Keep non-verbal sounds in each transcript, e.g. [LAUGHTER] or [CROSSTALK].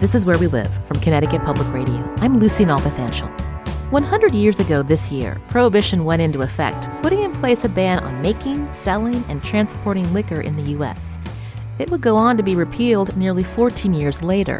This is Where We Live from Connecticut Public Radio. I'm Lucy Nalpathanchel. 100 years ago this year, Prohibition went into effect, putting in place a ban on making, selling, and transporting liquor in the U.S. It would go on to be repealed nearly 14 years later.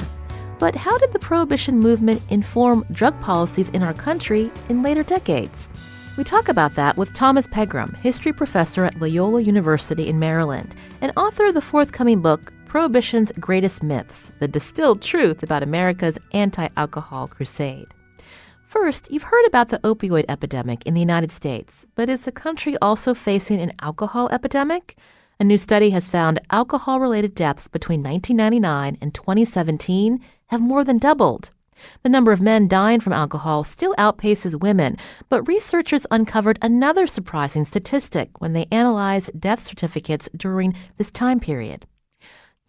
But how did the Prohibition movement inform drug policies in our country in later decades? We talk about that with Thomas Pegram, history professor at Loyola University in Maryland, and author of the forthcoming book, Prohibition's Greatest Myths The Distilled Truth About America's Anti Alcohol Crusade. First, you've heard about the opioid epidemic in the United States, but is the country also facing an alcohol epidemic? A new study has found alcohol related deaths between 1999 and 2017 have more than doubled. The number of men dying from alcohol still outpaces women, but researchers uncovered another surprising statistic when they analyzed death certificates during this time period.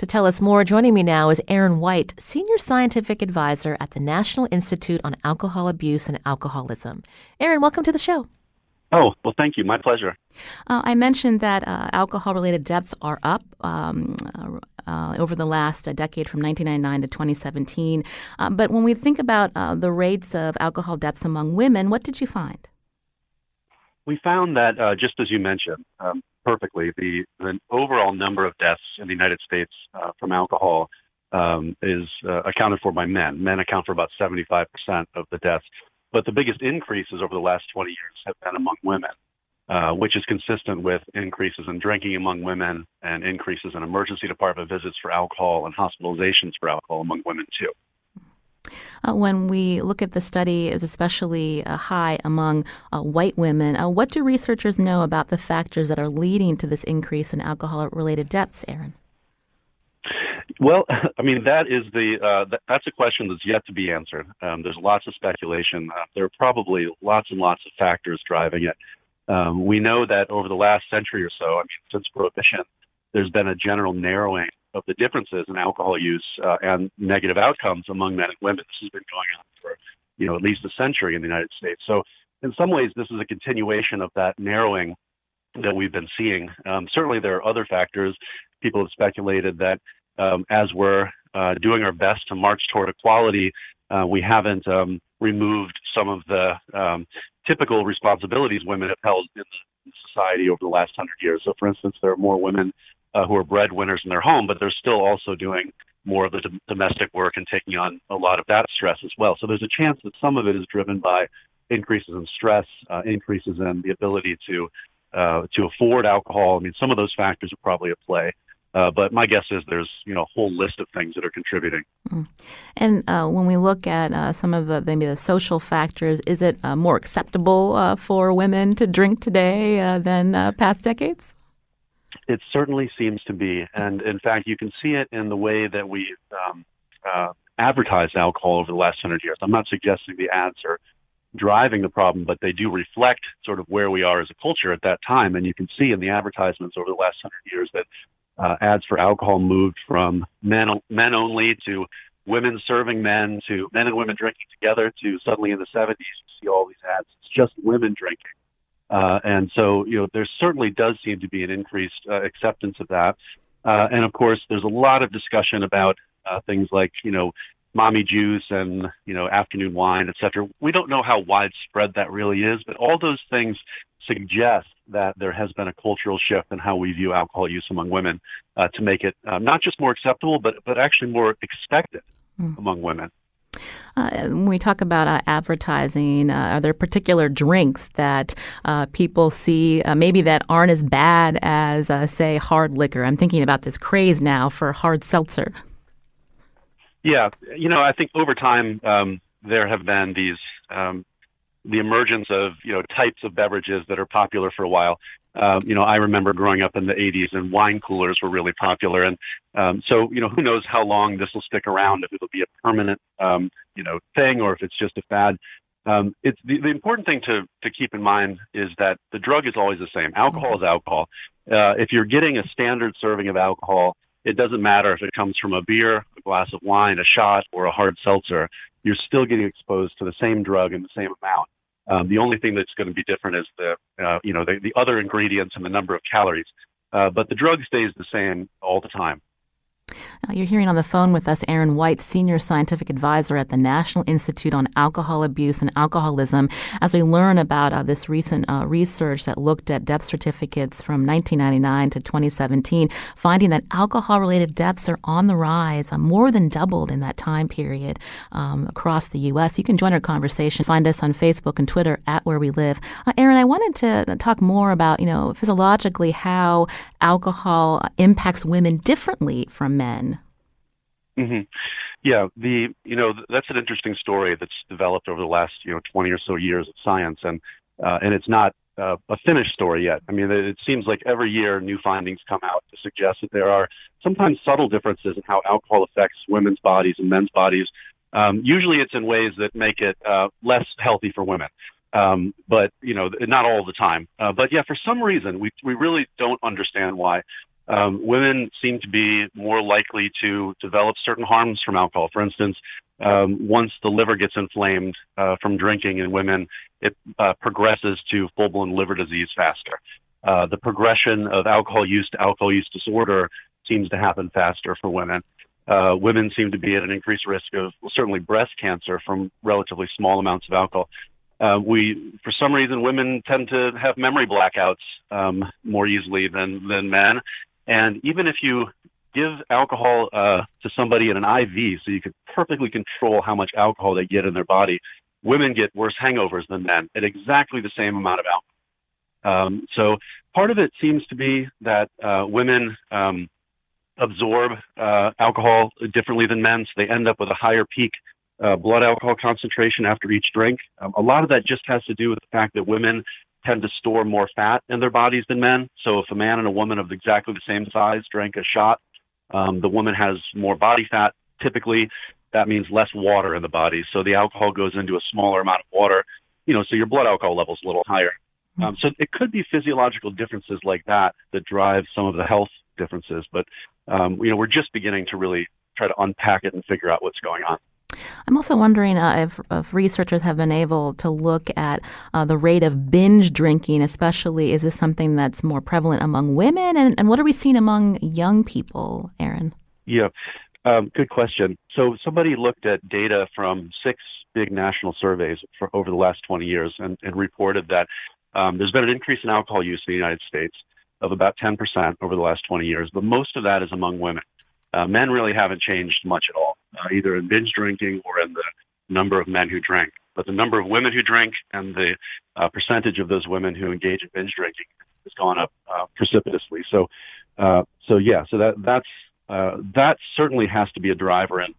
To tell us more, joining me now is Aaron White, Senior Scientific Advisor at the National Institute on Alcohol Abuse and Alcoholism. Aaron, welcome to the show. Oh, well, thank you. My pleasure. Uh, I mentioned that uh, alcohol related deaths are up um, uh, over the last uh, decade from 1999 to 2017. Uh, but when we think about uh, the rates of alcohol deaths among women, what did you find? We found that, just as you mentioned, um, perfectly. The, the overall number of deaths in the United States uh, from alcohol um, is uh, accounted for by men. Men account for about 75% of the deaths. But the biggest increases over the last 20 years have been among women, uh, which is consistent with increases in drinking among women and increases in emergency department visits for alcohol and hospitalizations for alcohol among women, too. Uh, when we look at the study, is especially uh, high among uh, white women. Uh, what do researchers know about the factors that are leading to this increase in alcohol-related deaths, Aaron? Well, [LAUGHS] I mean that is the uh, th- that's a question that's yet to be answered. Um, there's lots of speculation. Uh, there are probably lots and lots of factors driving it. Um, we know that over the last century or so, I mean, since prohibition, there's been a general narrowing of the differences in alcohol use uh, and negative outcomes among men and women. This has been going on for you know at least a century in the United States. So in some ways, this is a continuation of that narrowing that we've been seeing. Um, certainly, there are other factors. People have speculated that um, as we're uh, doing our best to march toward equality, uh, we haven't um, removed some of the um, typical responsibilities women have held in society over the last hundred years. So, for instance, there are more women uh, who are breadwinners in their home, but they're still also doing more of the d- domestic work and taking on a lot of that stress as well. So there's a chance that some of it is driven by increases in stress, uh, increases in the ability to uh, to afford alcohol. I mean, some of those factors are probably at play. Uh, but my guess is there's you know a whole list of things that are contributing. Mm. And uh, when we look at uh, some of the maybe the social factors, is it uh, more acceptable uh, for women to drink today uh, than past decades? It certainly seems to be, and in fact, you can see it in the way that we um, uh, advertise alcohol over the last hundred years. I'm not suggesting the ads are driving the problem, but they do reflect sort of where we are as a culture at that time. And you can see in the advertisements over the last hundred years that uh, ads for alcohol moved from men men only to women serving men to men and women drinking together to suddenly in the 70s you see all these ads it's just women drinking uh, and so, you know, there certainly does seem to be an increased uh, acceptance of that. Uh, and of course, there's a lot of discussion about uh, things like, you know, mommy juice and, you know, afternoon wine, et cetera. We don't know how widespread that really is, but all those things suggest that there has been a cultural shift in how we view alcohol use among women uh, to make it uh, not just more acceptable, but, but actually more expected mm. among women. Uh, when we talk about uh, advertising, uh, are there particular drinks that uh, people see uh, maybe that aren't as bad as, uh, say, hard liquor? I'm thinking about this craze now for hard seltzer. Yeah, you know, I think over time um, there have been these um, the emergence of you know types of beverages that are popular for a while. Um, you know, I remember growing up in the 80s and wine coolers were really popular. And um, so, you know, who knows how long this will stick around, if it'll be a permanent um, you know thing or if it's just a fad. Um, it's the, the important thing to to keep in mind is that the drug is always the same. Alcohol is alcohol. Uh, if you're getting a standard serving of alcohol, it doesn't matter if it comes from a beer, a glass of wine, a shot, or a hard seltzer. You're still getting exposed to the same drug in the same amount. Um, the only thing that's going to be different is the uh, you know the, the other ingredients and the number of calories. Uh, but the drug stays the same all the time. Uh, you're hearing on the phone with us Aaron White, Senior Scientific Advisor at the National Institute on Alcohol Abuse and Alcoholism, as we learn about uh, this recent uh, research that looked at death certificates from 1999 to 2017, finding that alcohol related deaths are on the rise, uh, more than doubled in that time period um, across the U.S. You can join our conversation. Find us on Facebook and Twitter at Where We Live. Uh, Aaron, I wanted to talk more about, you know, physiologically how alcohol impacts women differently from men. Mm-hmm. Yeah, the you know that's an interesting story that's developed over the last you know 20 or so years of science, and uh, and it's not uh, a finished story yet. I mean, it seems like every year new findings come out to suggest that there are sometimes subtle differences in how alcohol affects women's bodies and men's bodies. Um, usually, it's in ways that make it uh, less healthy for women. Um, but you know, not all the time. Uh, but yeah, for some reason, we we really don't understand why um, women seem to be more likely to develop certain harms from alcohol. For instance, um, once the liver gets inflamed uh, from drinking in women, it uh, progresses to full-blown liver disease faster. Uh, the progression of alcohol use to alcohol use disorder seems to happen faster for women. Uh, women seem to be at an increased risk of well, certainly breast cancer from relatively small amounts of alcohol. Uh, we, for some reason, women tend to have memory blackouts um, more easily than than men, and even if you give alcohol uh, to somebody in an IV, so you can perfectly control how much alcohol they get in their body, women get worse hangovers than men at exactly the same amount of alcohol. Um, so part of it seems to be that uh, women um, absorb uh, alcohol differently than men, so they end up with a higher peak uh, blood alcohol concentration after each drink. Um, a lot of that just has to do with the fact that women tend to store more fat in their bodies than men. So if a man and a woman of exactly the same size drank a shot, um, the woman has more body fat. Typically, that means less water in the body. So the alcohol goes into a smaller amount of water. You know, so your blood alcohol level is a little higher. Hmm. Um, so it could be physiological differences like that that drive some of the health differences. But um, you know, we're just beginning to really try to unpack it and figure out what's going on. I'm also wondering uh, if, if, researchers have been able to look at uh, the rate of binge drinking, especially. Is this something that's more prevalent among women? And, and what are we seeing among young people, Aaron? Yeah, um, good question. So, somebody looked at data from six big national surveys for over the last 20 years and, and reported that um, there's been an increase in alcohol use in the United States of about 10% over the last 20 years, but most of that is among women. Uh, men really haven't changed much at all, uh, either in binge drinking or in the number of men who drink. But the number of women who drink and the uh, percentage of those women who engage in binge drinking has gone up uh, precipitously. So, uh, so yeah, so that that's uh, that certainly has to be a driver in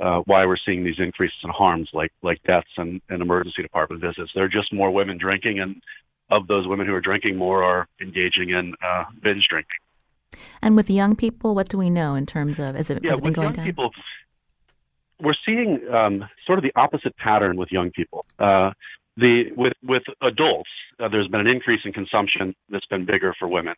uh, why we're seeing these increases in harms like like deaths and, and emergency department visits. There are just more women drinking, and of those women who are drinking, more are engaging in uh, binge drinking. And with young people, what do we know in terms of is it, yeah, has it been going young down? People, we're seeing um, sort of the opposite pattern with young people. Uh, the with with adults, uh, there's been an increase in consumption that's been bigger for women.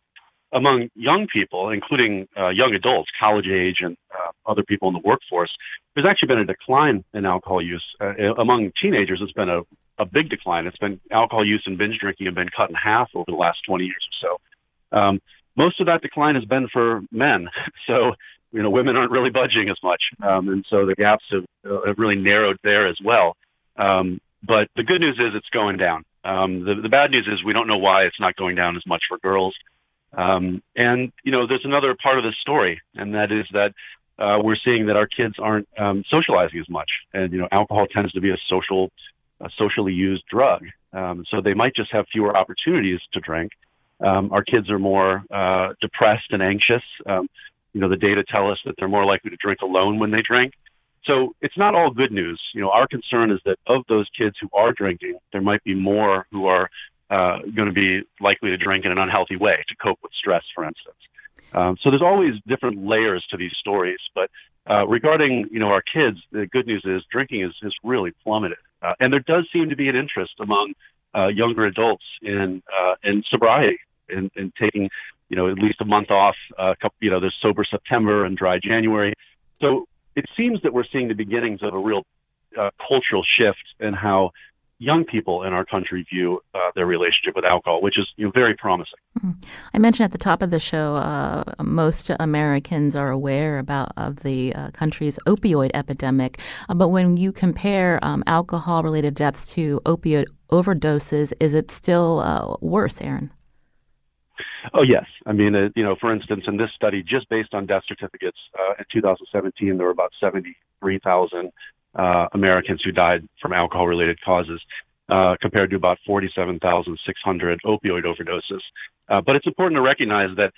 Among young people, including uh, young adults, college age, and uh, other people in the workforce, there's actually been a decline in alcohol use. Uh, among teenagers, it's been a, a big decline. It's been alcohol use and binge drinking have been cut in half over the last 20 years or so. Um, most of that decline has been for men. [LAUGHS] So, you know, women aren't really budging as much. Um, and so the gaps have, uh, have really narrowed there as well. Um, but the good news is it's going down. Um, the, the bad news is we don't know why it's not going down as much for girls. Um, and, you know, there's another part of this story, and that is that uh, we're seeing that our kids aren't um, socializing as much. And, you know, alcohol tends to be a social, a socially used drug. Um, so they might just have fewer opportunities to drink. Um, our kids are more uh, depressed and anxious. Um, you know, the data tell us that they're more likely to drink alone when they drink. So it's not all good news. You know, our concern is that of those kids who are drinking, there might be more who are uh, going to be likely to drink in an unhealthy way to cope with stress, for instance. Um, so there's always different layers to these stories. But uh, regarding you know our kids, the good news is drinking is, is really plummeted, uh, and there does seem to be an interest among uh, younger adults in uh, in sobriety and in taking you know at least a month off. Uh, couple, you know, there's sober September and dry January. So it seems that we're seeing the beginnings of a real uh, cultural shift in how young people in our country view uh, their relationship with alcohol, which is you know, very promising. Mm-hmm. I mentioned at the top of the show, uh, most Americans are aware about of the uh, country's opioid epidemic, uh, but when you compare um, alcohol-related deaths to opioid overdoses, is it still uh, worse, Aaron? Oh yes, I mean, uh, you know, for instance, in this study, just based on death certificates in 2017, there were about 73,000 uh, Americans who died from alcohol related causes. Uh, compared to about 47,600 opioid overdoses. Uh, but it's important to recognize that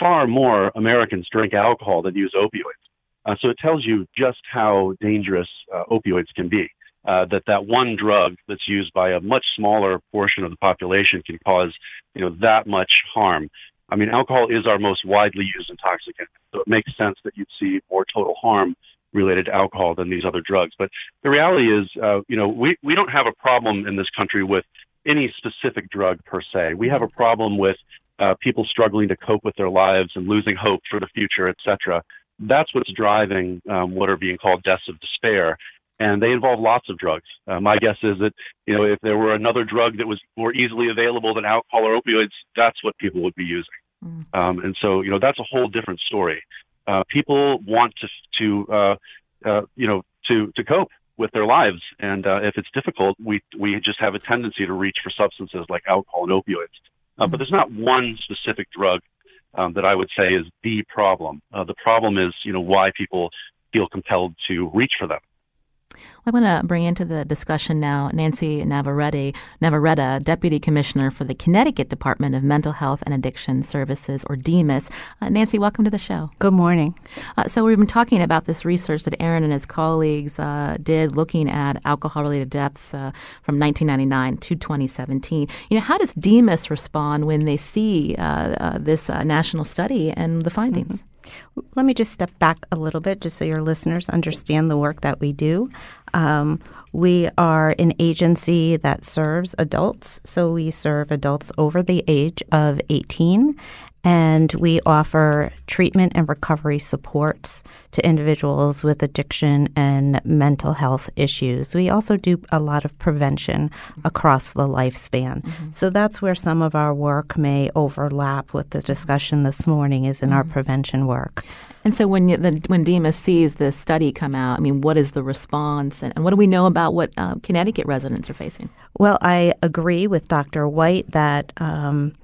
far more Americans drink alcohol than use opioids. Uh, so it tells you just how dangerous uh, opioids can be. Uh, that that one drug that's used by a much smaller portion of the population can cause, you know, that much harm. I mean, alcohol is our most widely used intoxicant, so it makes sense that you'd see more total harm related to alcohol than these other drugs. But the reality is, uh, you know, we, we don't have a problem in this country with any specific drug per se. We have a problem with uh, people struggling to cope with their lives and losing hope for the future, et cetera. That's what's driving um, what are being called deaths of despair. And they involve lots of drugs. Uh, my guess is that, you know, if there were another drug that was more easily available than alcohol or opioids, that's what people would be using. Mm. Um, and so, you know, that's a whole different story uh, people want to to uh, uh, you know to to cope with their lives, and uh, if it's difficult, we we just have a tendency to reach for substances like alcohol and opioids. Uh, but there's not one specific drug um, that I would say is the problem. Uh, the problem is you know why people feel compelled to reach for them. I want to bring into the discussion now Nancy Navarretta, Navarretta, Deputy Commissioner for the Connecticut Department of Mental Health and Addiction Services, or DMHAS. Uh, Nancy, welcome to the show. Good morning. Uh, so we've been talking about this research that Aaron and his colleagues uh, did looking at alcohol-related deaths uh, from 1999 to 2017. You know, how does DMHAS respond when they see uh, uh, this national study and the findings? Mm-hmm. Let me just step back a little bit just so your listeners understand the work that we do. Um, we are an agency that serves adults, so we serve adults over the age of 18, and we offer treatment and recovery supports to individuals with addiction and mental health issues. We also do a lot of prevention across the lifespan. Mm-hmm. So that's where some of our work may overlap with the discussion this morning is in mm-hmm. our prevention work. And so when you, the, when DMHAS sees this study come out, I mean, what is the response, and, and what do we know about what uh, Connecticut residents are facing? Well, I agree with Dr. White that um,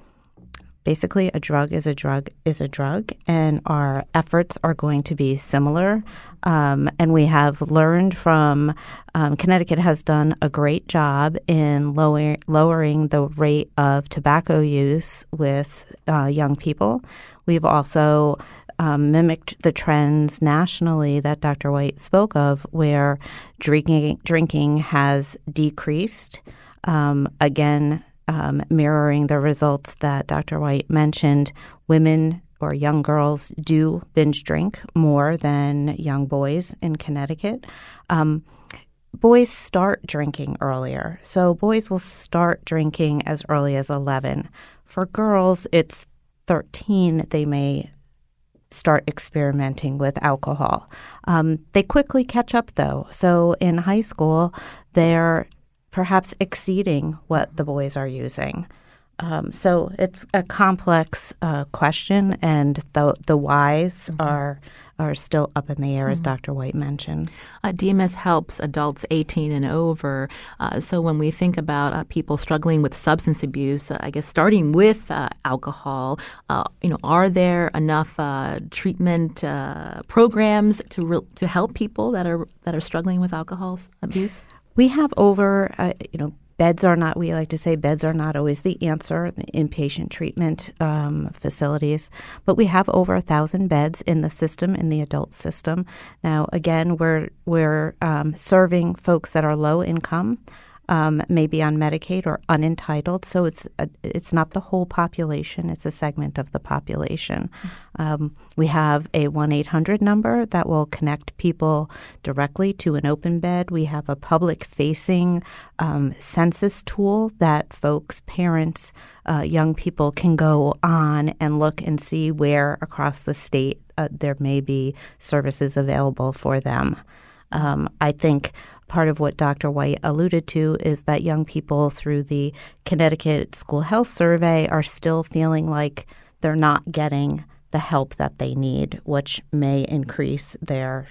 basically a drug is a drug is a drug, and our efforts are going to be similar. Um, and we have learned from um, Connecticut has done a great job in lower, lowering the rate of tobacco use with uh, young people. We've also um, mimicked the trends nationally that Dr. White spoke of, where drinking drinking has decreased. Um, again, um, mirroring the results that Dr. White mentioned, women or young girls do binge drink more than young boys in Connecticut. Um, boys start drinking earlier. So boys will start drinking as early as 11. For girls, it's 13 they may start experimenting with alcohol. Um, they quickly catch up, though. So in high school, they're perhaps exceeding what the boys are using. Um, so it's a complex uh, question, and the the whys mm-hmm. are are still up in the air, mm-hmm. as Dr. White mentioned. Uh, DMHAS helps adults 18 and over. Uh, so when we think about uh, people struggling with substance abuse, uh, I guess starting with uh, alcohol, uh, you know, are there enough treatment programs to re- to help people that are that are struggling with alcohol abuse? We have over, you know, Beds are not, we like to say, beds are not always the answer in inpatient treatment um, facilities, but we have over a thousand beds in the system, in the adult system. Now, again, we're, we're um, serving folks that are low income. Um, may be on Medicaid or unentitled. So it's a, it's not the whole population; it's a segment of the population. Um, we have a one eight hundred number that will connect people directly to an open bed. We have a public facing um, census tool that folks, parents, uh, young people can go on and look and see where across the state uh, there may be services available for them. Um, I think part of what Dr. White alluded to is that young people, through the Connecticut School Health Survey, are still feeling like they're not getting the help that they need, which may increase their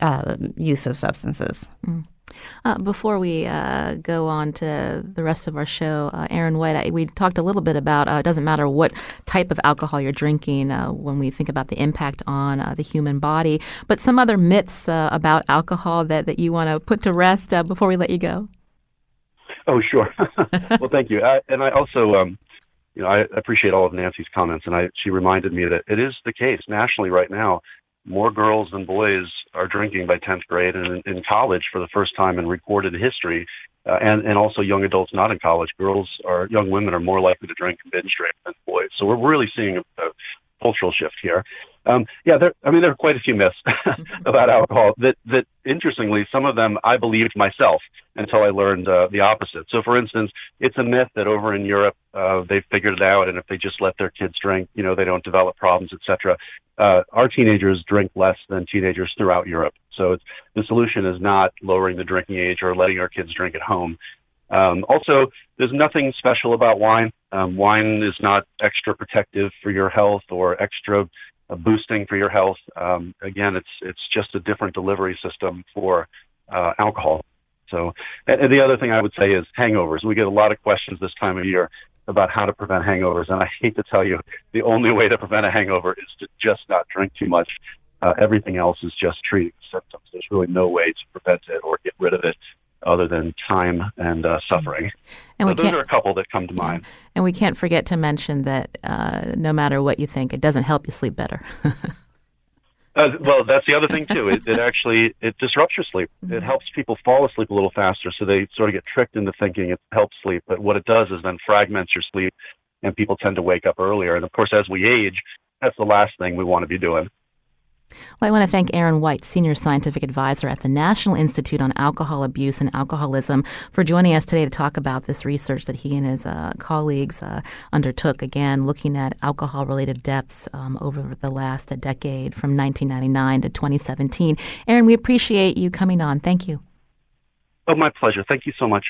uh, use of substances. Mm. Uh, before we uh, go on to the rest of our show, uh, Aaron White, I, we talked a little bit about uh, it doesn't matter what type of alcohol you're drinking uh, when we think about the impact on uh, the human body, but some other myths about alcohol that, that you want to put to rest before we let you go. Oh, sure. [LAUGHS] well, thank you. I, and I also, um, you know, I appreciate all of Nancy's comments, and I, she reminded me that it is the case nationally right now more girls than boys are drinking by 10th grade and in, in college for the first time in recorded history. Uh, and, and also young adults not in college. Girls or young women are more likely to drink and binge drink than boys. So we're really seeing a, a cultural shift here. Um, yeah, there, I mean, there are quite a few myths [LAUGHS] about alcohol that, that interestingly, some of them I believed myself until I learned uh, the opposite. So, for instance, it's a myth that over in Europe, uh, they've figured it out, and if they just let their kids drink, you know, they don't develop problems, etc. Uh, our teenagers drink less than teenagers throughout Europe. So, it's, the solution is not lowering the drinking age or letting our kids drink at home. Um, also, there's nothing special about wine. Um, wine is not extra protective for your health or extra boosting for your health. Um, again, it's it's just a different delivery system for uh, alcohol. So, and, the other thing I would say is hangovers. We get a lot of questions this time of year about how to prevent hangovers, and I hate to tell you, the only way to prevent a hangover is to just not drink too much. Uh, everything else is just treating the symptoms. There's really no way to prevent it or get rid of it other than time and uh, suffering. And so we those are a couple that come to yeah. mind. And we can't forget to mention that uh, no matter what you think, it doesn't help you sleep better. [LAUGHS] uh, well, that's the other thing too. It, it actually it disrupts your sleep. Mm-hmm. It helps people fall asleep a little faster, so they sort of get tricked into thinking it helps sleep. But what it does is then fragments your sleep, and people tend to wake up earlier. And of course, as we age, that's the last thing we want to be doing. Well, I want to thank Aaron White, Senior Scientific Advisor at the National Institute on Alcohol Abuse and Alcoholism, for joining us today to talk about this research that he and his uh, colleagues uh, undertook, again, looking at alcohol related deaths um, over the last decade from 1999 to 2017. Aaron, we appreciate you coming on. Thank you. Oh, my pleasure. Thank you so much.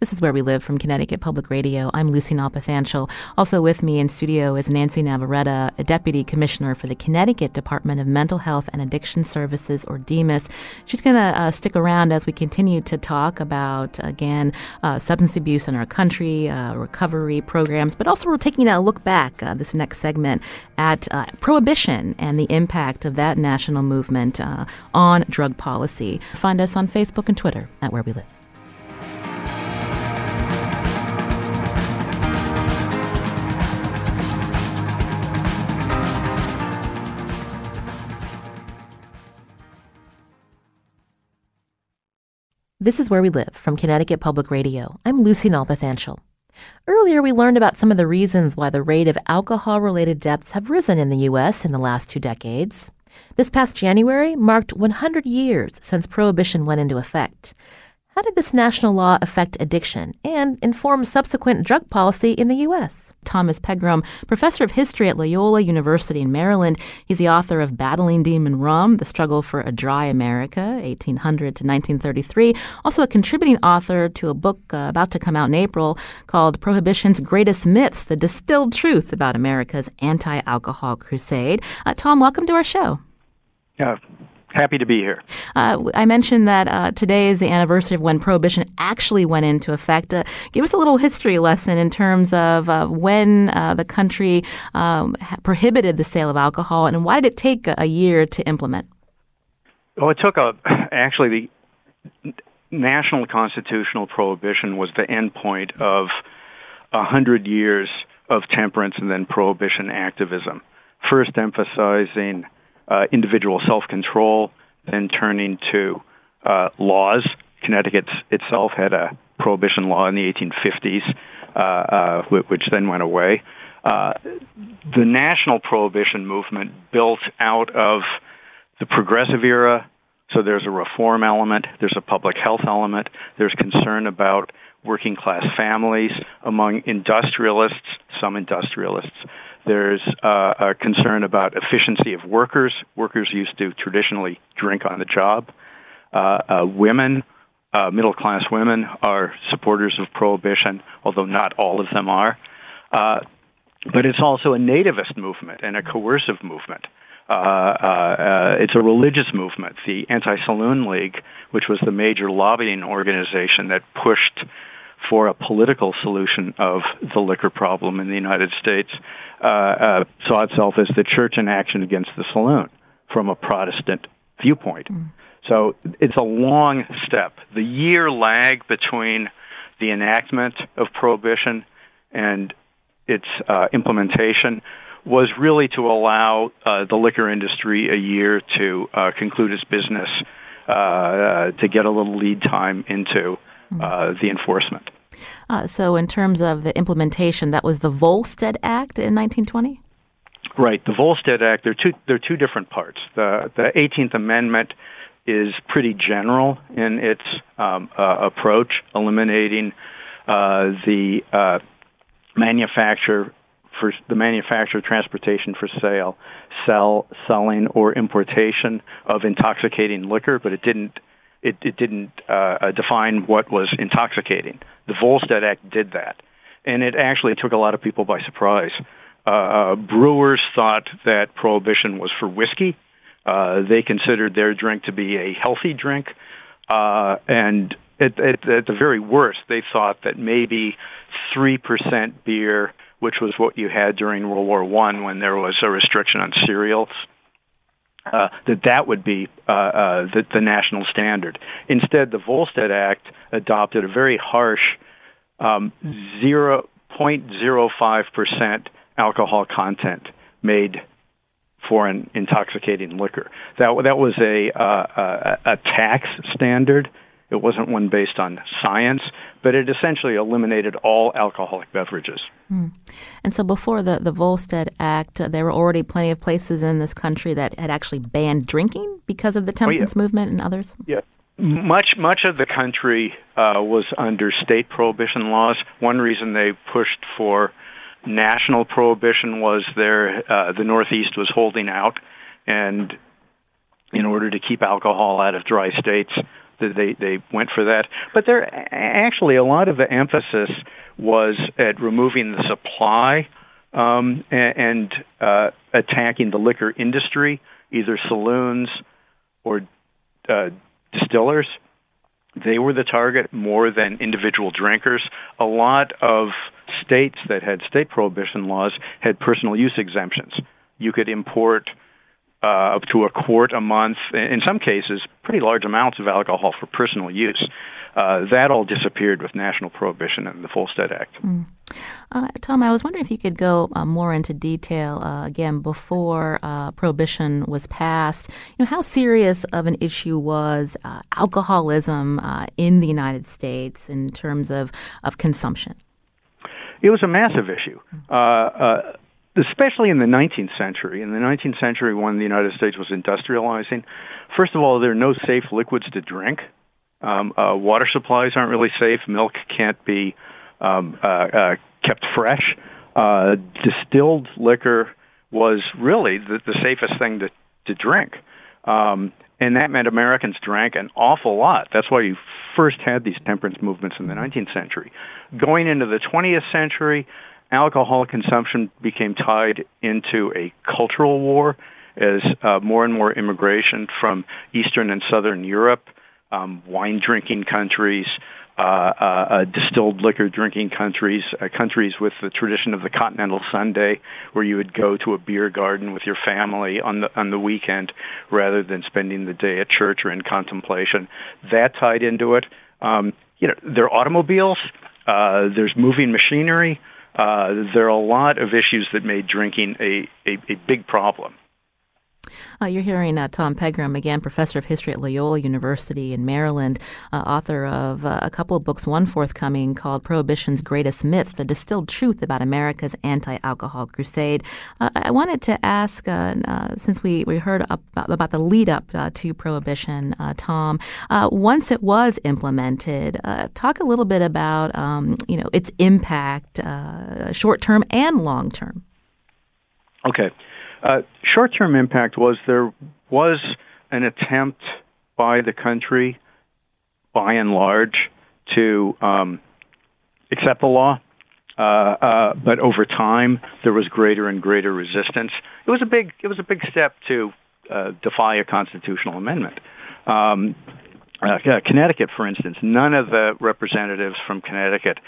This is Where We Live from Connecticut Public Radio. I'm Lucy Nalpathanchel. Also with me in studio is Nancy Navarretta, a Deputy Commissioner for the Connecticut Department of Mental Health and Addiction Services, or DMHAS. She's going to uh, stick around as we continue to talk about, again, uh, substance abuse in our country, uh, recovery programs, but also we're taking a look back uh, this next segment at uh, prohibition and the impact of that national movement uh, on drug policy. Find us on Facebook and Twitter at Where We Live. This is Where We Live from Connecticut Public Radio. I'm Lucy Nalpathanchel. Earlier, we learned about some of the reasons why the rate of alcohol related deaths have risen in the U.S. in the last two decades. This past January marked 100 years since Prohibition went into effect. How did this national law affect addiction and inform subsequent drug policy in the U.S.? Thomas Pegram, professor of history at Loyola University in Maryland, he's the author of Battling Demon Rum, The Struggle for a Dry America, 1800 to 1933, also a contributing author to a book uh, about to come out in April called Prohibition's Greatest Myths, The Distilled Truth About America's Anti-Alcohol Crusade. Uh, Tom, welcome to our show. Yeah, Happy to be here. Uh, I mentioned that uh, today is the anniversary of when Prohibition actually went into effect. Uh, give us a little history lesson in terms of uh, when uh, the country um, prohibited the sale of alcohol and why did it take a year to implement? Well, it took a [CLEARS THROAT] actually the national constitutional prohibition was the end point of a hundred years of temperance and then prohibition activism. First emphasizing uh, individual self control, then turning to uh, laws. Connecticut itself had a prohibition law in the 1850s, uh, uh, which then went away. Uh, the national prohibition movement built out of the progressive era. So there's a reform element, there's a public health element, there's concern about working class families among industrialists, some industrialists. There's uh, a concern about efficiency of workers. Workers used to traditionally drink on the job. Uh, uh, women, uh, middle class women, are supporters of prohibition, although not all of them are. Uh, but it's also a nativist movement and a coercive movement. Uh, it's a religious movement. The Anti Saloon League, which was the major lobbying organization that pushed for a political solution of the liquor problem in the United States, uh, uh, saw itself as the church in action against the saloon from a Protestant viewpoint. Mm. So it's a long step. The year lag between the enactment of prohibition and its uh, implementation was really to allow uh, the liquor industry a year to uh, conclude its business, uh, uh, to get a little lead time into mm-hmm. Uh, the enforcement. Uh, so, in terms of the implementation, that was the Volstead Act in 1920. Right, the Volstead Act. There are two. There are two different parts. The the 18th Amendment is pretty general in its um, uh, approach, eliminating the manufacture for the manufacture, transportation for sale, sell, selling, or importation of intoxicating liquor, but it didn't it, it didn't uh, uh, define what was intoxicating. The Volstead Act did that, and it actually took a lot of people by surprise. Uh, uh brewers thought that prohibition was for whiskey. Uh, they considered their drink to be a healthy drink, uh, and at, at, at the very worst, they thought that maybe three percent beer which was what you had during World War One when there was a restriction on cereals. Uh, that that would be uh, uh, the, the national standard. Instead, the Volstead Act adopted a very harsh um, 0.05 percent alcohol content made for an intoxicating liquor. That that was a uh, a tax standard it wasn't one based on science, but it essentially eliminated all alcoholic beverages. Mm. And so before the, the Volstead Act, uh, there were already plenty of places in this country that had actually banned drinking because of the temperance oh, yeah. movement and others? Yeah. Much much of the country uh, was under state prohibition laws. One reason they pushed for national prohibition was there uh, the Northeast was holding out, and in order to keep alcohol out of dry states, they they went for that. But there actually a lot of the emphasis was at removing the supply um, and, uh, attacking the liquor industry, either saloons or uh, distillers. They were the target more than individual drinkers. A lot of states that had state prohibition laws had personal use exemptions. You could import uh, up to a quart a month, in some cases, pretty large amounts of alcohol for personal use. Uh, that all disappeared with national prohibition and the Volstead Act. Mm. Uh, Tom, I was wondering if you could go uh, more into detail uh, again before uh, prohibition was passed. You know how serious of an issue was uh, alcoholism in the United States in terms of of consumption. It was a massive issue. Especially in the 19th century. In the 19th century, when the United States was industrializing, first of all, there are no safe liquids to drink. Um, uh, water supplies aren't really safe. Milk can't be um, uh, uh, kept fresh. Uh, distilled liquor was really the, the safest thing to, to drink. Um, and that meant Americans drank an awful lot. That's why you first had these temperance movements in the 19th century. Going into the 20th century, alcohol consumption became tied into a cultural war as uh, more and more immigration from Eastern and Southern Europe, um, wine drinking countries, uh, uh, uh distilled liquor drinking countries, uh, countries with the tradition of the continental Sunday, where you would go to a beer garden with your family on the on the weekend rather than spending the day at church or in contemplation. That tied into it. Um, you know, there are automobiles. Uh, there's moving machinery. Uh, there are a lot of issues that made drinking a, a, a big problem. Uh, you're hearing uh, Tom Pegram, again, professor of history at Loyola University in Maryland, uh, author of uh, a couple of books, one forthcoming called Prohibition's Greatest Myth The Distilled Truth About America's Anti Alcohol Crusade. Uh, I wanted to ask, uh, since we, we heard about, about the lead up to Prohibition, Tom, once it was implemented, talk a little bit about um, you know its impact, short term and long term. Okay. Uh, Short term impact was there was an attempt by the country, by and large, to um, accept the law. Uh, uh, but over time, there was greater and greater resistance. It was a big, it was a big step to uh, defy a constitutional amendment. Um, uh, Connecticut, for instance, none of the representatives from Connecticut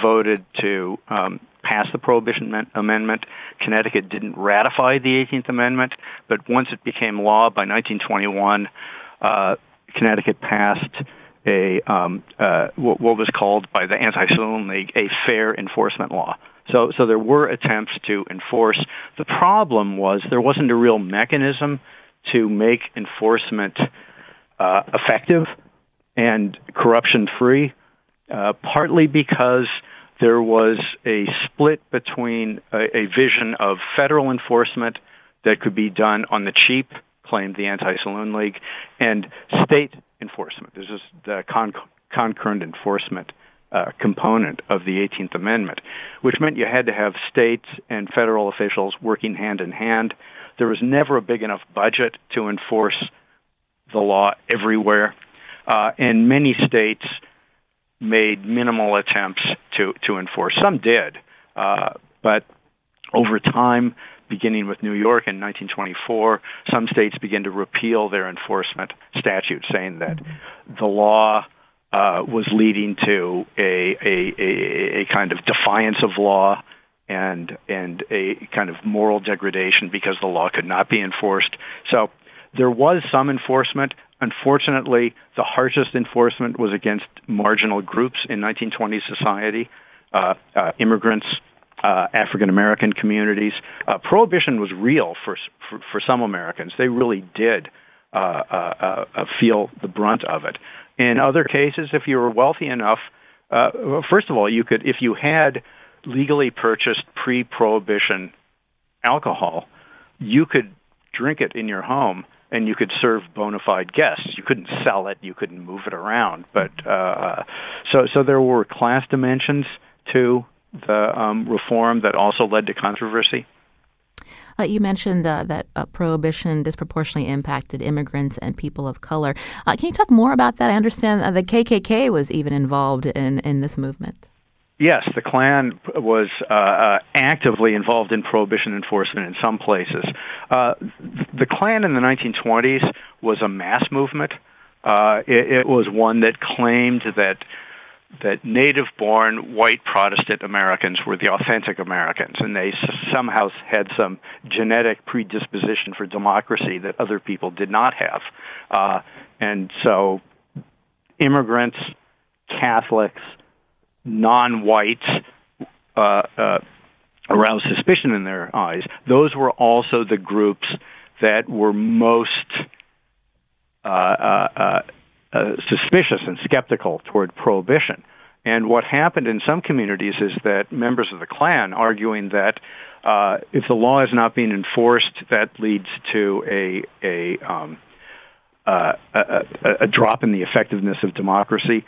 voted to um, pass the Prohibition Amendment. Connecticut didn't ratify the 18th Amendment, but once it became law by 1921, uh, Connecticut passed a um, uh, what, what was called by the Anti-Saloon League a fair enforcement law. So, so there were attempts to enforce. The problem was there wasn't a real mechanism to make enforcement uh, effective and corruption free, uh, partly because there was a split between a, a vision of federal enforcement that could be done on the cheap, claimed the Anti-Saloon League, and state enforcement. This is the con- concurrent enforcement uh, component of the 18th Amendment, which meant you had to have states and federal officials working hand in hand. There was never a big enough budget to enforce the law everywhere, uh, and many states made minimal attempts to, to enforce. Some did, uh, but over time, beginning with New York in 1924, some states began to repeal their enforcement statutes, saying that mm-hmm. the law uh, was leading to a, a, a, a kind of defiance of law and and a kind of moral degradation because the law could not be enforced. So there was some enforcement. Unfortunately, the harshest enforcement was against marginal groups in 1920s society, uh, uh, immigrants, uh, African American communities. Uh, prohibition was real for, for, for some Americans. They really did uh, uh, feel the brunt of it. In other cases, if you were wealthy enough, well, first of all, you could if you had legally purchased pre-prohibition alcohol, you could drink it in your home and you could serve bona fide guests. You couldn't sell it, you couldn't move it around. But uh, so so there were class dimensions to the um, reform that also led to controversy. Uh, you mentioned uh, that uh, prohibition disproportionately impacted immigrants and people of color. Uh, can you talk more about that? I understand the KKK was even involved in, in this movement. Yes, the Klan was uh, uh, actively involved in prohibition enforcement in some places. Uh, the Klan in the 1920s was a mass movement. Uh, it, it was one that claimed that that native-born white Protestant Americans were the authentic Americans, and they somehow had some genetic predisposition for democracy that other people did not have. Uh, and so, immigrants, Catholics, non-whites uh, uh, arouse suspicion in their eyes. Those were also the groups that were most uh, uh, uh, uh suspicious and skeptical toward prohibition. And what happened in some communities is that members of the Klan arguing that if the law is not being enforced, that leads to a a um, uh, a, a, drop in the effectiveness of democracy,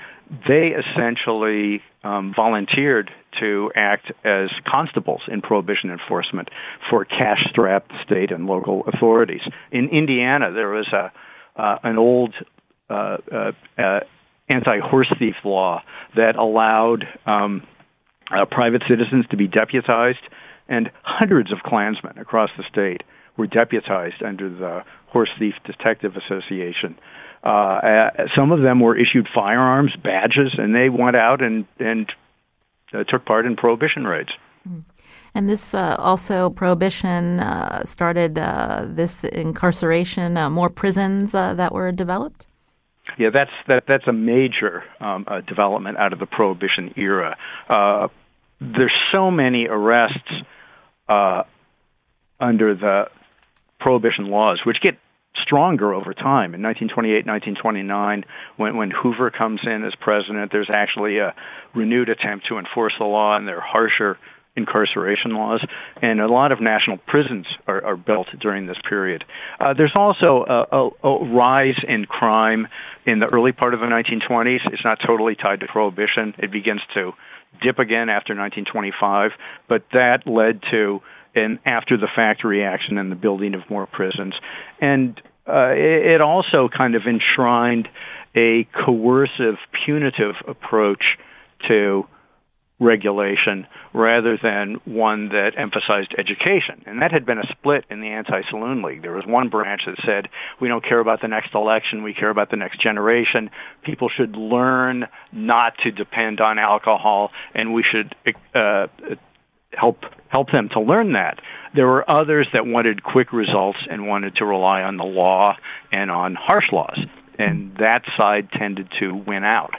they essentially um, volunteered to act as constables in prohibition enforcement for cash-strapped state and local authorities. In Indiana, there was a uh, an old uh, uh, uh anti-horse thief law that allowed um, private citizens to be deputized, and hundreds of Klansmen across the state were deputized under the Horse Thief Detective Association. Uh, some of them were issued firearms, badges, and they went out and and uh, took part in prohibition raids. Hmm. And this uh, also prohibition uh, started uh, this incarceration, uh, more prisons uh, that were developed. Yeah, that's that. That's a major um, uh, development out of the prohibition era. there's so many arrests under the prohibition laws, which get stronger over time. In 1928, 1929, when, when Hoover comes in as president, there's actually a renewed attempt to enforce the law, and there are harsher incarceration laws, and a lot of national prisons are, are built during this period. Uh, there's also a, a, a, rise in crime in the early part of the 1920s. It's not totally tied to prohibition. It begins to dip again after 1925, but that led to an after the fact reaction and the building of more prisons. And uh, it, it also kind of enshrined a coercive, punitive approach to regulation rather than one that emphasized education. And that had been a split in the Anti Saloon League. There was one branch that said, we don't care about the next election, we care about the next generation. People should learn not to depend on alcohol, and we should uh, help help them to learn that. There were others that wanted quick results and wanted to rely on the law and on harsh laws. And that side tended to win out.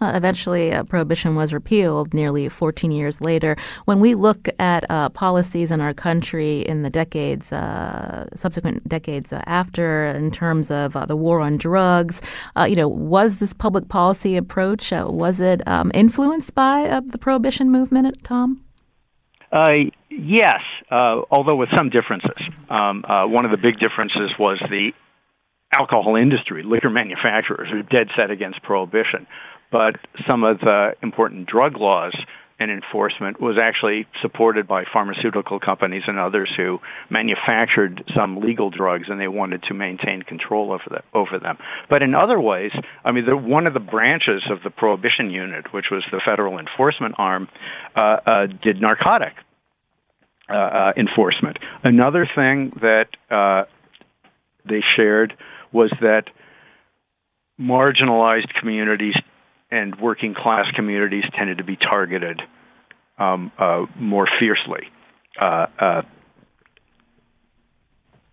Uh, eventually, uh, prohibition was repealed nearly 14 years later. When we look at uh, policies in our country in the decades, uh, subsequent decades uh, after, in terms of uh, the war on drugs, you know, was this public policy approach was it um, influenced by the prohibition movement, Tom? Yes, uh, although with some differences. Um, uh, one of the big differences was the alcohol industry, liquor manufacturers, are dead set against prohibition but some of the important drug laws and enforcement was actually supported by pharmaceutical companies and others who manufactured some legal drugs and they wanted to maintain control over, the, over them. But in other ways, I mean, the, one of the branches of the prohibition unit, which was the federal enforcement arm, uh, uh, did narcotic uh, uh enforcement. Another thing that uh, they shared was that marginalized communities and working class communities tended to be targeted um, uh, more fiercely. Uh, uh,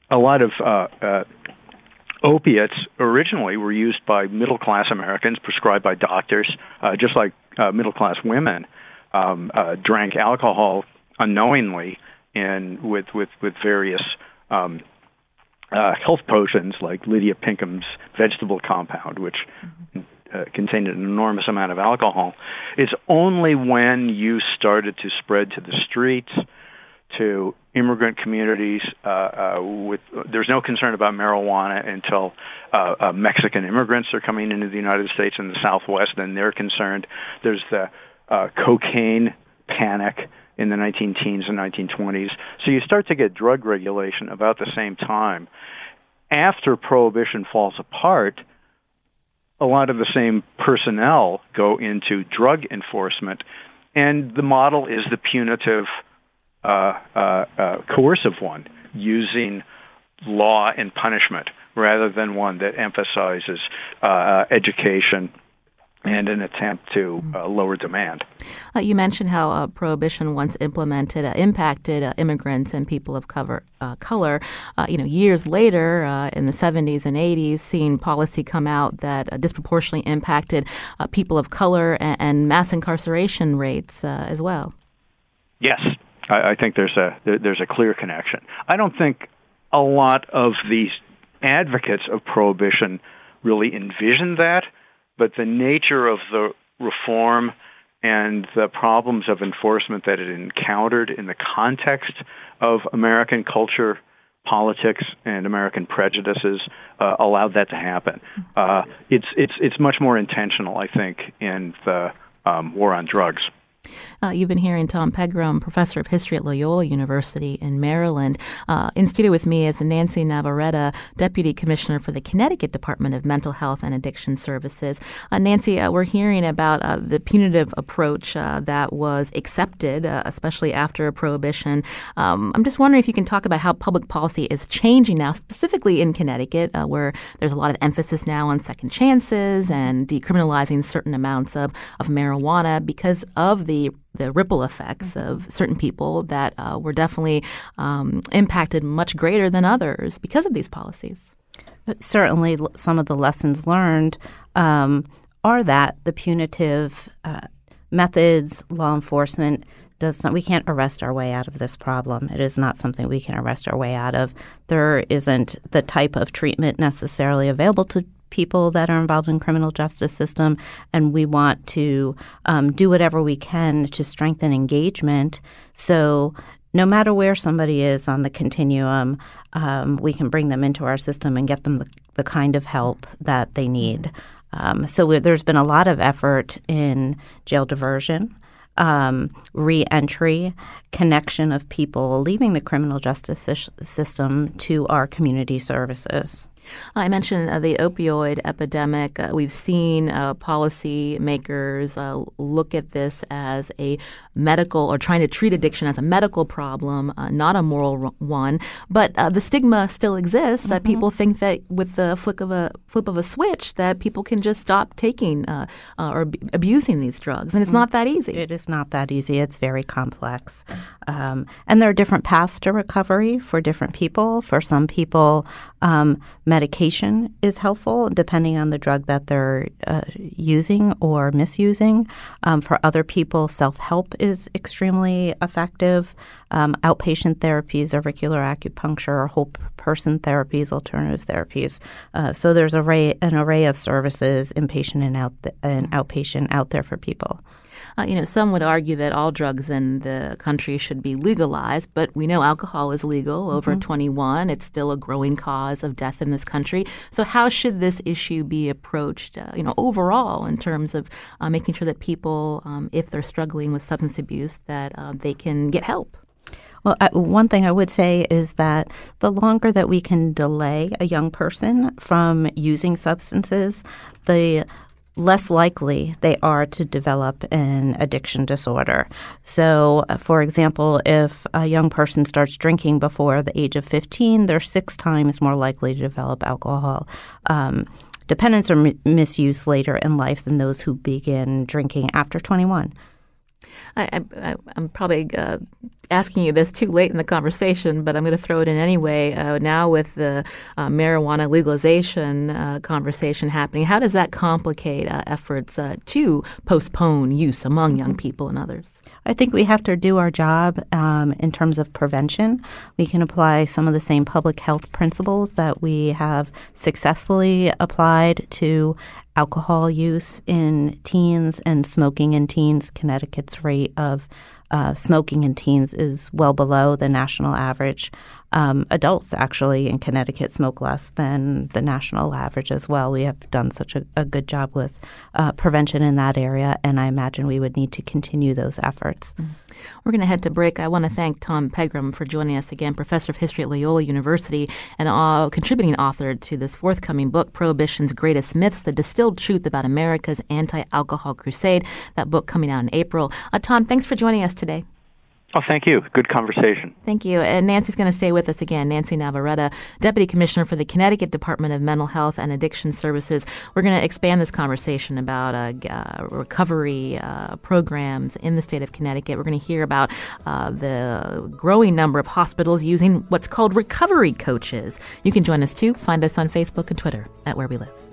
a lot of uh, uh, opiates originally were used by middle class Americans, prescribed by doctors, uh, just like middle class women um, drank alcohol unknowingly and with with with various um, uh, health potions like Lydia Pinkham's vegetable compound, which mm-hmm uh, contained an enormous amount of alcohol. It's only when you started to spread to the streets, to immigrant communities. Uh, uh, with there's no concern about marijuana until uh, uh, Mexican immigrants are coming into the United States in the Southwest. Then they're concerned. There's the uh, cocaine panic in the 19 teens and 1920s. So you start to get drug regulation about the same time. After prohibition falls apart, a lot of the same personnel go into drug enforcement, and the model is the punitive, uh, uh, uh, coercive one, using law and punishment rather than one that emphasizes uh, education and an attempt to uh, lower demand. Uh, you mentioned how uh, prohibition, once implemented, uh, impacted uh, immigrants and people of cover, uh, color. you know, years later, in the 70s and 80s, seeing policy come out that disproportionately impacted people of color and, and mass incarceration rates as well. Yes, I, I think there's a there, there's a clear connection. I don't think a lot of these advocates of prohibition really envisioned that but the nature of the reform and the problems of enforcement that it encountered in the context of American culture, politics, and American prejudices uh, allowed that to happen. Uh, it's it's it's much more intentional, I think, in the um, war on drugs. Uh, you've been hearing Tom Pegram, professor of history at Loyola University in Maryland. Uh, in studio with me is Nancy Navarretta, deputy commissioner for the Connecticut Department of Mental Health and Addiction Services. Uh, Nancy, uh, we're hearing about uh, the punitive approach uh, that was accepted, especially after prohibition. Um, I'm just wondering if you can talk about how public policy is changing now, specifically in Connecticut, where there's a lot of emphasis now on second chances and decriminalizing certain amounts of, of marijuana because of the the the ripple effects of certain people that uh, were definitely um, impacted much greater than others because of these policies. Certainly, some of the lessons learned um, are that the punitive uh, methods, law enforcement does not, we can't arrest our way out of this problem. It is not something we can arrest our way out of. There isn't the type of treatment necessarily available to people that are involved in criminal justice system, and we want to um, do whatever we can to strengthen engagement. So no matter where somebody is on the continuum, um, we can bring them into our system and get them the, the kind of help that they need. Um, so there's been a lot of effort in jail diversion um, reentry, connection of people leaving the criminal justice system to our community services. I mentioned uh, the opioid epidemic. Uh, we've seen uh, policymakers uh, look at this as a medical or trying to treat addiction as a medical problem, uh, not a moral one. But uh, the stigma still exists that mm-hmm. people think that with the flick of a flip of a switch that people can just stop taking or ab- abusing these drugs, and it's mm-hmm. not that easy. It is not that easy. It's very complex, um, and there are different paths to recovery for different people. For some people, um, medication is helpful depending on the drug that they're uh, using or misusing. Um, for other people, self help is extremely effective. Um, outpatient therapies, auricular acupuncture, whole person therapies, alternative therapies. Uh, so there's array, an array of services, inpatient and, out th- and outpatient, out there for people. Uh, you know, some would argue that all drugs in the country should be legalized, but we know alcohol is legal over mm-hmm. 21. It's still a growing cause of death in this country. So, how should this issue be approached, uh, you know, overall in terms of uh, making sure that people, um, if they're struggling with substance abuse, that uh, they can get help? Well, one thing I would say is that the longer that we can delay a young person from using substances, the less likely they are to develop an addiction disorder. So, uh, for example, if a young person starts drinking before the age of 15, they're six times more likely to develop alcohol. Um, dependence or misuse later in life than those who begin drinking after 21. I, am probably uh, asking you this too late in the conversation, but I'm going to throw it in anyway. Uh, now, with the uh, marijuana legalization uh, conversation happening, how does that complicate uh, efforts uh, to postpone use among young people and others? I think we have to do our job um, in terms of prevention. We can apply some of the same public health principles that we have successfully applied to alcohol use in teens and smoking in teens. Connecticut's rate of uh, smoking in teens is well below the national average. Um, adults actually in Connecticut smoke less than the national average as well. We have done such a, a good job with uh, prevention in that area, and I imagine we would need to continue those efforts. Mm-hmm. We're going to head to break. I want to thank Tom Pegram for joining us again, professor of history at Loyola University and uh, contributing author to this forthcoming book, Prohibition's Greatest Myths The Distilled Truth About America's Anti Alcohol Crusade. That book coming out in April. Uh, Tom, thanks for joining us today. Oh, thank you. Good conversation. Thank you. And Nancy's going to stay with us again. Nancy Navarretta, Deputy Commissioner for the Connecticut Department of Mental Health and Addiction Services. We're going to expand this conversation about uh, uh, recovery uh, programs in the state of Connecticut. We're going to hear about uh, the growing number of hospitals using what's called recovery coaches. You can join us too. Find us on Facebook and Twitter at Where We Live.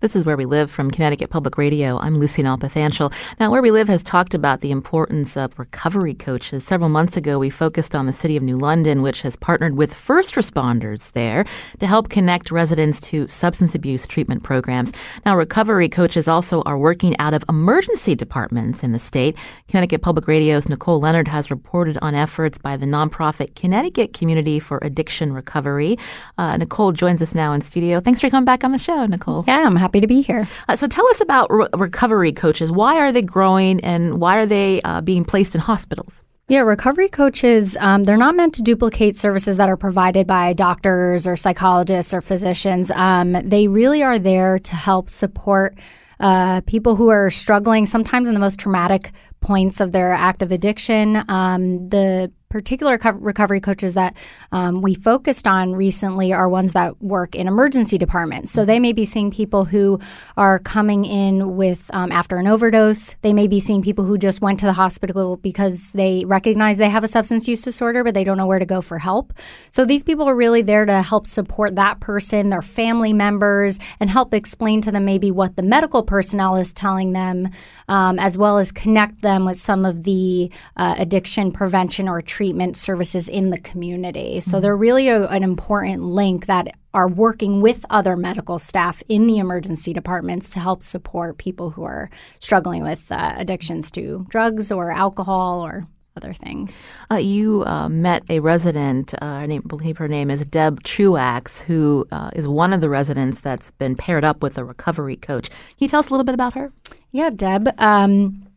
This is Where We Live from Connecticut Public Radio. I'm Lucy Nalpathanchil. Now, Where We Live has talked about the importance of recovery coaches. Several months ago, we focused on the city of New London, which has partnered with first responders there to help connect residents to substance abuse treatment programs. Now, recovery coaches also are working out of emergency departments in the state. Connecticut Public Radio's Nicole Leonard has reported on efforts by the nonprofit Connecticut Community for Addiction Recovery. Uh, Nicole joins us now in studio. Thanks for coming back on the show, Nicole. Yeah, I'm happy happy to be here. Uh, so tell us about re- recovery coaches. Why are they growing and why are they uh, being placed in hospitals? Yeah, recovery coaches, um, they're not meant to duplicate services that are provided by doctors or psychologists or physicians. Um, they really are there to help support uh, people who are struggling, sometimes in the most traumatic points of their active addiction. Um, the particular co- recovery coaches that um, we focused on recently are ones that work in emergency departments. So they may be seeing people who are coming in with um, after an overdose. They may be seeing people who just went to the hospital because they recognize they have a substance use disorder, but they don't know where to go for help. So these people are really there to help support that person, their family members, and help explain to them maybe what the medical personnel is telling them, um, as well as connect them with some of the uh, addiction prevention or treatment services in the community. So mm-hmm. they're really a, an important link that are working with other medical staff in the emergency departments to help support people who are struggling with uh, addictions to drugs or alcohol or other things. Uh, you uh, met a resident, uh, I believe her name is Deb Truax, who uh, is one of the residents that's been paired up with a recovery coach. Can you tell us a little bit about her? Yeah, Deb. Um,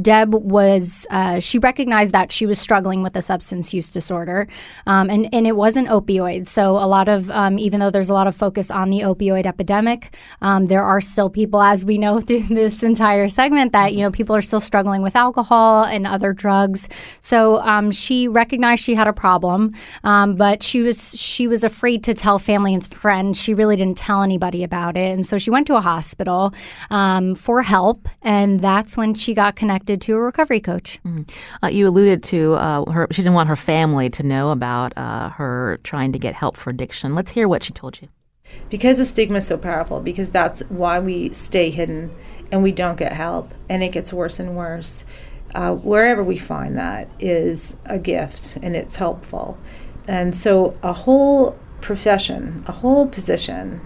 Deb was, uh, she recognized that she was struggling with a substance use disorder, um, and, and it wasn't opioids. So, a lot of, um, even though there's a lot of focus on the opioid epidemic, um, there are still people, as we know [LAUGHS] through this entire segment, that, you know, people are still struggling with alcohol and other drugs. So, um, she recognized she had a problem, um, but she was, she was afraid to tell family and friends. She really didn't tell anybody about it. And so, she went to a hospital um, for help, and that's when she got connected connected to a recovery coach. Mm. Uh, you alluded to uh, her. She didn't want her family to know about uh, her trying to get help for addiction. Let's hear what she told you. Because the stigma is so powerful. Because that's why we stay hidden and we don't get help, and it gets worse and worse. Uh, wherever we find that is a gift and it's helpful. And so, a whole profession, a whole position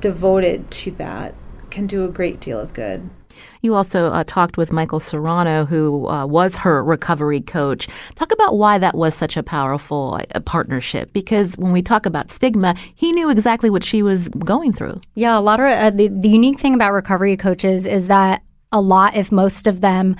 devoted to that can do a great deal of good. You also uh, talked with Michael Serrano, who uh, was her recovery coach. Talk about why that was such a powerful uh, partnership. Because when we talk about stigma, he knew exactly what she was going through. Yeah, a lot of uh, the, the unique thing about recovery coaches is that a lot, if most of them,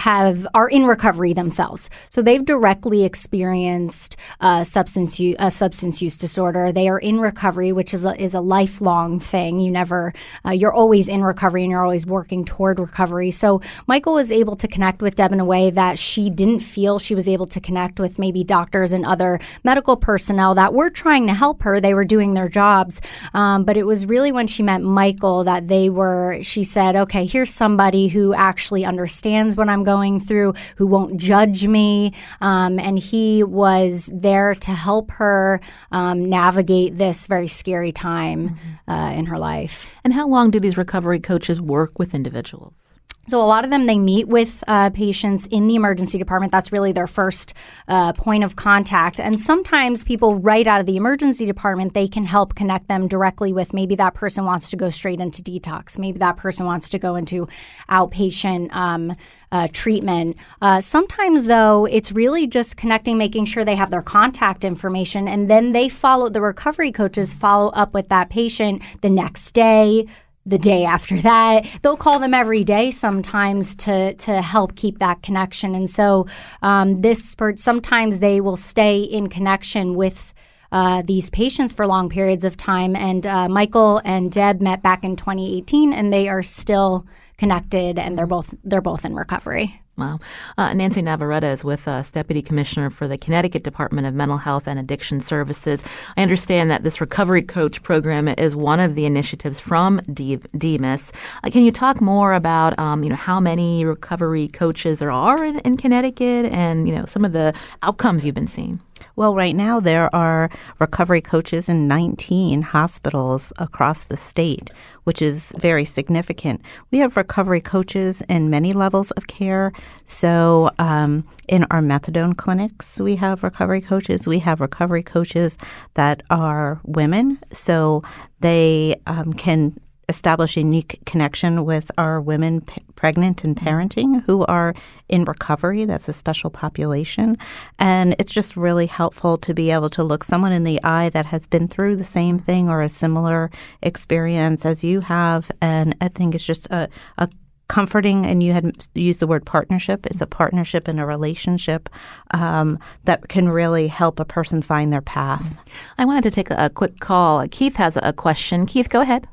have are in recovery themselves. So they've directly experienced uh, substance use, a substance use disorder. They are in recovery, which is a, is a lifelong thing. You never uh, you're always in recovery and you're always working toward recovery. So Michael was able to connect with Deb in a way that she didn't feel she was able to connect with maybe doctors and other medical personnel that were trying to help her. They were doing their jobs, um, but it was really when she met Michael that they were. She said, "Okay, here's somebody who actually understands what I'm." Going through, who won't judge me. Um, and he was there to help her um, navigate this very scary time mm-hmm. uh, in her life. And how long do these recovery coaches work with individuals? So a lot of them they meet with uh, patients in the emergency department. That's really their first uh, point of contact. And sometimes people right out of the emergency department they can help connect them directly with maybe that person wants to go straight into detox. Maybe that person wants to go into outpatient. Um, uh, treatment. Uh, sometimes, though, it's really just connecting, making sure they have their contact information, and then they follow the recovery coaches follow up with that patient the next day, the day after that. They'll call them every day sometimes to to help keep that connection. And so um, this for sometimes they will stay in connection with. Uh, these patients for long periods of time. And uh, Michael and Deb met back in 2018, and they are still connected, and they're both they're both in recovery. Wow. Uh, Nancy Navarretta is with us, Deputy Commissioner for the Connecticut Department of Mental Health and Addiction Services. I understand that this Recovery Coach program is one of the initiatives from DMHAS. Uh, can you talk more about, um, you know, how many recovery coaches there are in, in Connecticut and, you know, some of the outcomes you've been seeing? Well, right now there are recovery coaches in 19 hospitals across the state, which is very significant. We have recovery coaches in many levels of care. So, um, in our methadone clinics, we have recovery coaches. We have recovery coaches that are women, so they um, can establish a unique connection with our women p- pregnant and mm-hmm. parenting who are in recovery. That's a special population. And it's just really helpful to be able to look someone in the eye that has been through the same thing or a similar experience as you have. And I think it's just a, a comforting, and you had used the word partnership. It's a mm-hmm. partnership and a relationship um, that can really help a person find their path. Mm-hmm. I wanted to take a, a quick call. Keith has a question. Keith, go ahead.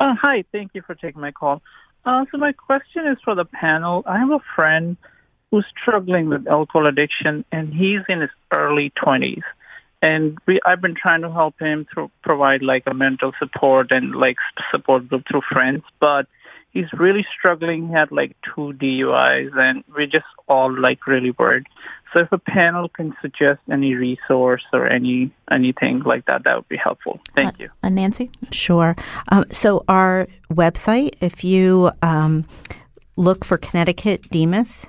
Uh, hi, thank you for taking my call. Uh, so my question is for the panel. I have a friend who's struggling with alcohol addiction, and he's in his early 20s. And we, I've been trying to help him through provide like a mental support and like support group through friends, but he's really struggling. He had like two DUIs, and we're just all like really worried. So if a panel can suggest any resource or any anything like that, that would be helpful. Thank uh, you. Uh, Nancy? Sure. Um, so our website, if you um, look for Connecticut DMHAS,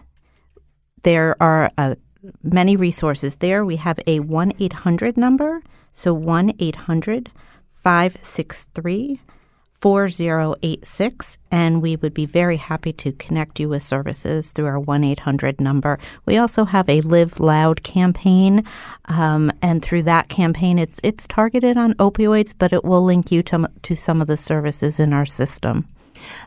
there are uh, many resources there. We have a 1 800 number. So 1 800 563 4086, and we would be very happy to connect you with services through our 1 800 number. We also have a Live Loud campaign, um, and through that campaign, it's, it's targeted on opioids, but it will link you to, to some of the services in our system.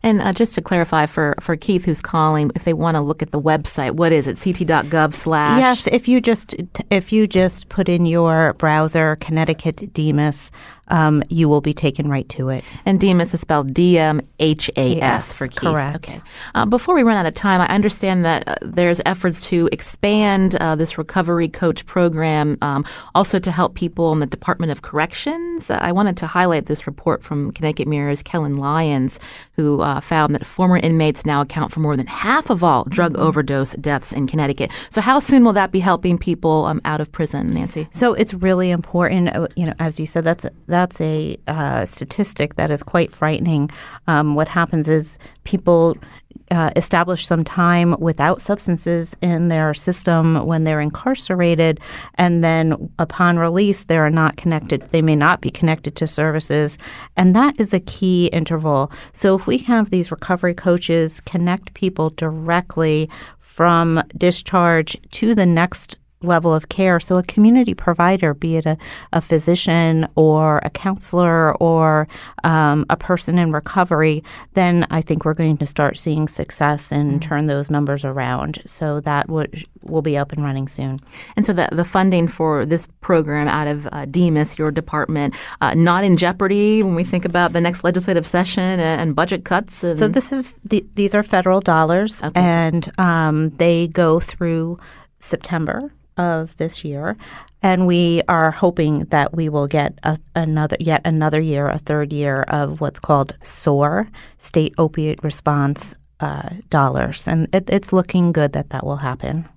And uh, just to clarify for, for Keith who's calling, if they want to look at the website, what is it? ct.gov slash. Yes, if you just if you just put in your browser Connecticut DMHAS, um, you will be taken right to it. And DMHAS is spelled D M H A S for Keith. Correct. Okay. Uh, before we run out of time, I understand that uh, there's efforts to expand uh, this recovery coach program, um, also to help people in the Department of Corrections. I wanted to highlight this report from Connecticut Mirror's Kelan Lyons, who uh, found that former inmates now account for more than half of all drug mm-hmm. overdose deaths in Connecticut. So, how soon will that be helping people um, out of prison, Nancy? So, it's really important. Uh, you know, as you said, that's that's a uh, statistic that is quite frightening. Um, what happens is people uh, establish some time without substances in their system when they're incarcerated, and then upon release, they are not connected. They may not be connected to services, and that is a key interval. So, if we have these recovery coaches connect people directly from discharge to the next level of care. So, a community provider, be it a, a physician or a counselor or um, a person in recovery, then I think we're going to start seeing success and mm-hmm. turn those numbers around. So, that would, will be up and running soon. And so, the, the funding for this program out of uh, DMHAS, your department, uh, not in jeopardy when we think about the next legislative session and, and budget cuts? And... So, this is the, these are federal dollars, okay. and um, they go through September of this year, and we are hoping that we will get a, another yet another year, a third year of what's called SOAR, State Opiate Response uh, dollars, and it, it's looking good that that will happen.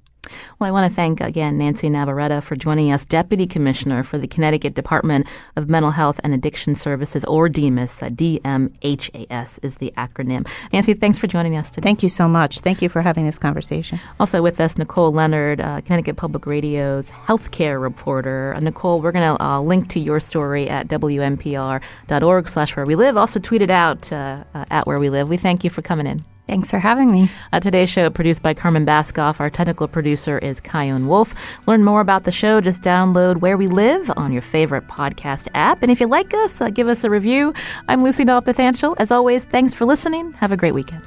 Well, I want to thank again Nancy Navarretta for joining us, Deputy Commissioner for the Connecticut Department of Mental Health and Addiction Services, or DEMAS. Uh, DMHAS is the acronym. Nancy, thanks for joining us today. Thank you so much. Thank you for having this conversation. Also with us, Nicole Leonard, uh, Connecticut Public Radio's healthcare reporter. Uh, Nicole, we're going to uh, link to your story at WNPR.org slash where we live. Also tweet it out uh, uh, at where we live. We thank you for coming in. Thanks for having me. Uh, today's show produced by Carmen Baskauf. Our technical producer is Chion Wolf. Learn more about the show. Just download Where We Live on your favorite podcast app. And if you like us, uh, give us a review. I'm Lucy Nalpathanchil. As always, thanks for listening. Have a great weekend.